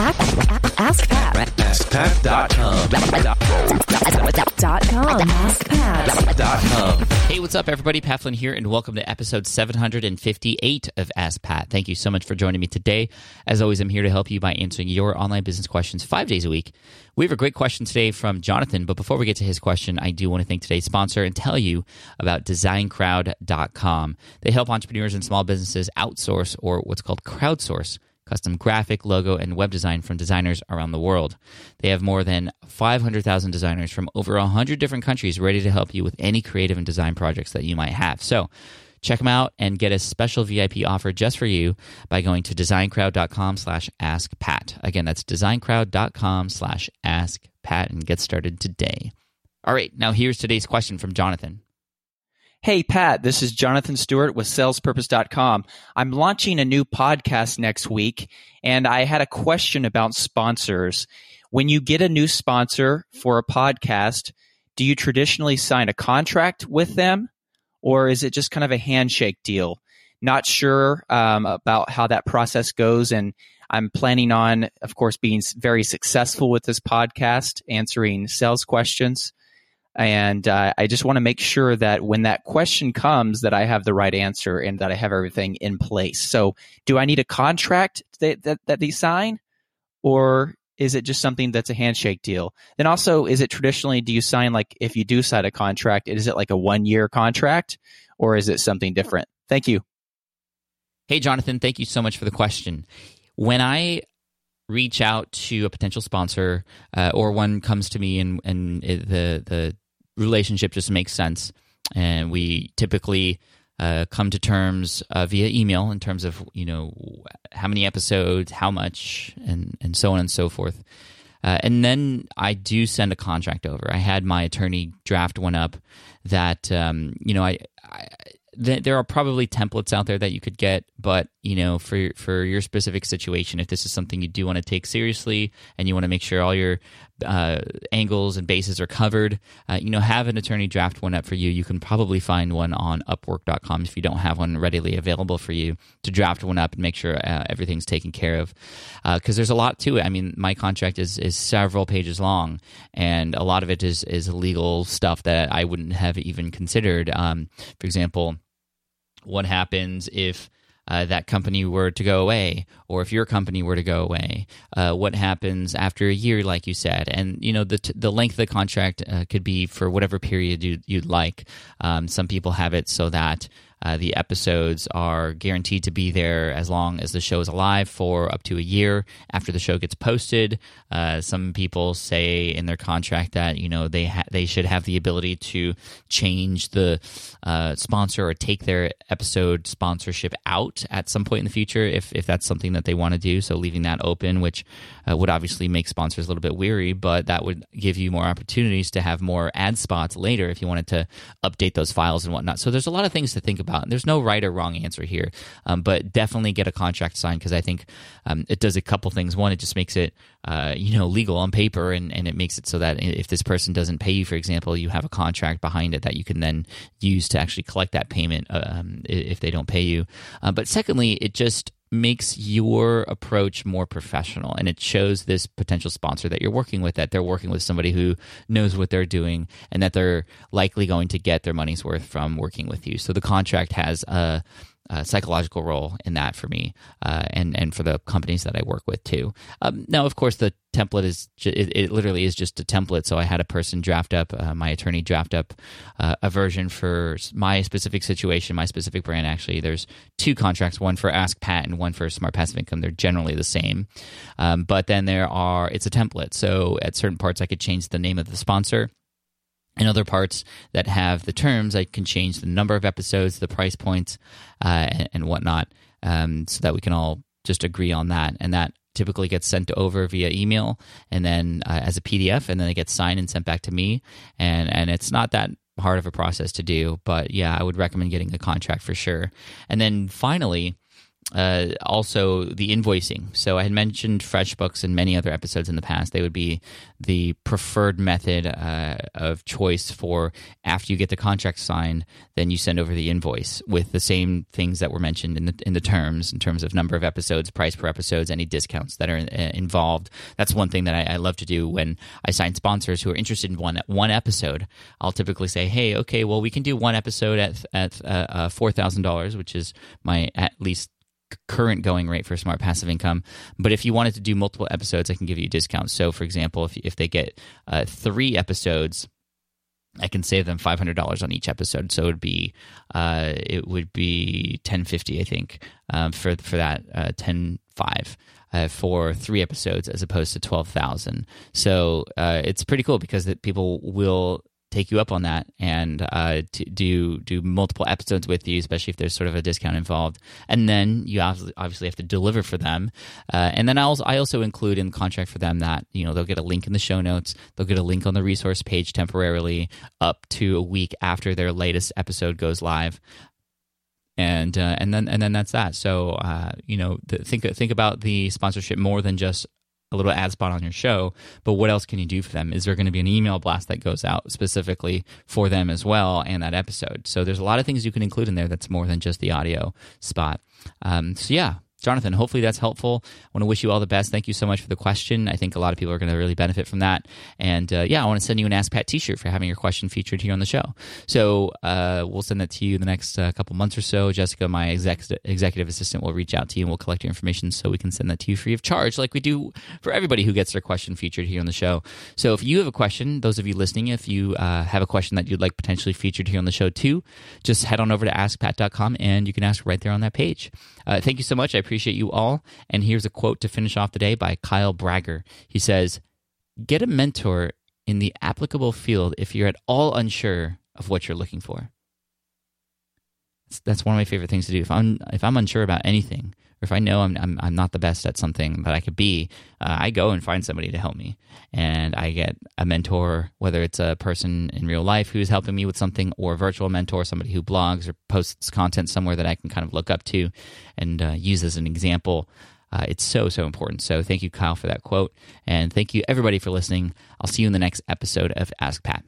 Ask Pat. AskPat.com. Dot com. Hey, what's up, everybody? Pat Flynn here, and welcome to episode 758 of Ask Pat. Thank you so much for joining me today. As always, I'm here to help you by answering your online business questions five days a week. We have a great question today from Jonathan, but before we get to his question, I do want to thank today's sponsor and tell you about designcrowd.com. They help entrepreneurs and small businesses outsource or what's called crowdsource custom graphic, logo, and web design from designers around the world. They have more than 500,000 designers from over 100 different countries ready to help you with any creative and design projects that you might have. So, check them out and get a special VIP offer just for you by going to designcrowd.com slash askpat. Again, that's designcrowd.com slash askpat and get started today. All right, now here's today's question from Jonathan. Hey, Pat, this is Jonathan Stewart with salespurpose.com. I'm launching a new podcast next week, and I had a question about sponsors. When you get a new sponsor for a podcast, do you traditionally sign a contract with them, or is it just kind of a handshake deal? Not sure um, about how that process goes, and I'm planning on, of course, being very successful with this podcast, answering sales questions and uh, I just want to make sure that when that question comes, that I have the right answer and that I have everything in place. So, do I need a contract that that, that they sign, or is it just something that's a handshake deal? Then also, is it traditionally do you sign like if you do sign a contract, is it like a one year contract, or is it something different? Thank you. Hey, Jonathan, thank you so much for the question. When I reach out to a potential sponsor uh, or one comes to me and, and the, the relationship just makes sense. And we typically uh, come to terms uh, via email in terms of you know how many episodes, how much, and and so on and so forth. Uh, and then I do send a contract over. I had my attorney draft one up that um, you know I, I th- there are probably templates out there that you could get, but you know, for for your specific situation, if this is something you do want to take seriously and you want to make sure all your uh, angles and bases are covered, uh, you know, have an attorney draft one up for you. You can probably find one on Upwork.com if you don't have one readily available for you to draft one up and make sure uh, everything's taken care of. Because uh, there's a lot to it. I mean, my contract is is several pages long, and a lot of it is is legal stuff that I wouldn't have even considered. Um, for example what happens if uh, that company were to go away, or if your company were to go away, uh, what happens after a year, like you said, and you know the t- the length of the contract uh, could be for whatever period you'd, you'd like. Um, some people have it so that uh, the episodes are guaranteed to be there as long as the show is alive for up to a year after the show gets posted. Uh, some people say in their contract that you know they ha- they should have the ability to change the uh, sponsor or take their episode sponsorship out at some point in the future if if that's something that they want to do. So leaving that open, which uh, would obviously make sponsors a little bit weary, but that would give you more opportunities to have more ad spots later if you wanted to update those files and whatnot. So there's a lot of things to think about about. There's no right or wrong answer here, um, but definitely get a contract signed because I think um, it does a couple things. One, it just makes it uh, you know legal on paper, and, and it makes it so that if this person doesn't pay you, for example, you have a contract behind it that you can then use to actually collect that payment um, if they don't pay you. Uh, but secondly, it just makes your approach more professional. And it shows this potential sponsor that you're working with that they're working with somebody who knows what they're doing and that they're likely going to get their money's worth from working with you. So the contract has a uh, psychological role in that for me uh, and and for the companies that I work with too. Um, now, of course, the template is ju- it, it, literally is just a template. So I had a person draft up, uh, my attorney draft up uh, a version for my specific situation, my specific brand. Actually, there's two contracts, one for Ask Pat and one for Smart Passive Income. They're generally the same, um, but then there are it's a template. So at certain parts, I could change the name of the sponsor in other parts that have the terms, I can change the number of episodes, the price points, uh, and, and, whatnot, um, so that we can all just agree on that. And that typically gets sent over via email and then uh, as a PDF, and then it gets signed and sent back to me. And and it's not that hard of a process to do, but yeah, I would recommend getting a contract for sure. And then finally, uh, also the invoicing. So I had mentioned FreshBooks in many other episodes in the past. They would be the preferred method uh, of choice for after you get the contract signed, then you send over the invoice with the same things that were mentioned in the in the terms in terms of number of episodes, price per episodes, any discounts that are uh, involved. That's one thing that I, I love to do when I sign sponsors who are interested in one one episode. I'll typically say, "Hey, okay, well, we can do one episode at at uh, uh four thousand dollars, which is my at least current going rate for smart passive income. But if you wanted to do multiple episodes, I can give you discounts. So, for example, if if they get uh, three episodes, I can save them five hundred dollars on each episode. So it would be uh, it would be ten fifty, I think, um, for for that uh, ten five. Uh, for three episodes as opposed to 12,000. So uh, it's pretty cool because that people will take you up on that and uh, do do multiple episodes with you, especially if there's sort of a discount involved. And then you obviously have to deliver for them. Uh, and then I also, I also include in the contract for them that you know they'll get a link in the show notes, they'll get a link on the resource page temporarily up to a week after their latest episode goes live. And uh, and then and then that's that. So uh, you know, think think about the sponsorship more than just a little ad spot on your show, but what else can you do for them? Is there going to be an email blast that goes out specifically for them as well and that episode? So there's a lot of things you can include in there that's more than just the audio spot. Um, so yeah, Jonathan, hopefully that's helpful. I want to wish you all the best. Thank you so much for the question. I think a lot of people are going to really benefit from that. And uh, yeah, I want to send you an Ask Pat t shirt for having your question featured here on the show. So uh, we'll send that to you in the next uh, couple months or so. Jessica, my exec- executive assistant, will reach out to you and we'll collect your information so we can send that to you free of charge, like we do for everybody who gets their question featured here on the show. So if you have a question, those of you listening, if you uh, have a question that you'd like potentially featured here on the show too, just head on over to askpat.com and you can ask right there on that page. Uh, thank you so much. I appreciate you all. And here's a quote to finish off the day by Kyle Bragger. He says, Get a mentor in the applicable field if you're at all unsure of what you're looking for. That's one of my favorite things to do. If I'm if I'm unsure about anything, if I know I'm, I'm, I'm not the best at something that I could be, uh, I go and find somebody to help me. And I get a mentor, whether it's a person in real life who's helping me with something, or a virtual mentor, somebody who blogs or posts content somewhere that I can kind of look up to and uh, use as an example. Uh, it's so, so important. So thank you, Kyle, for that quote. And thank you, everybody, for listening. I'll see you in the next episode of Ask Pat.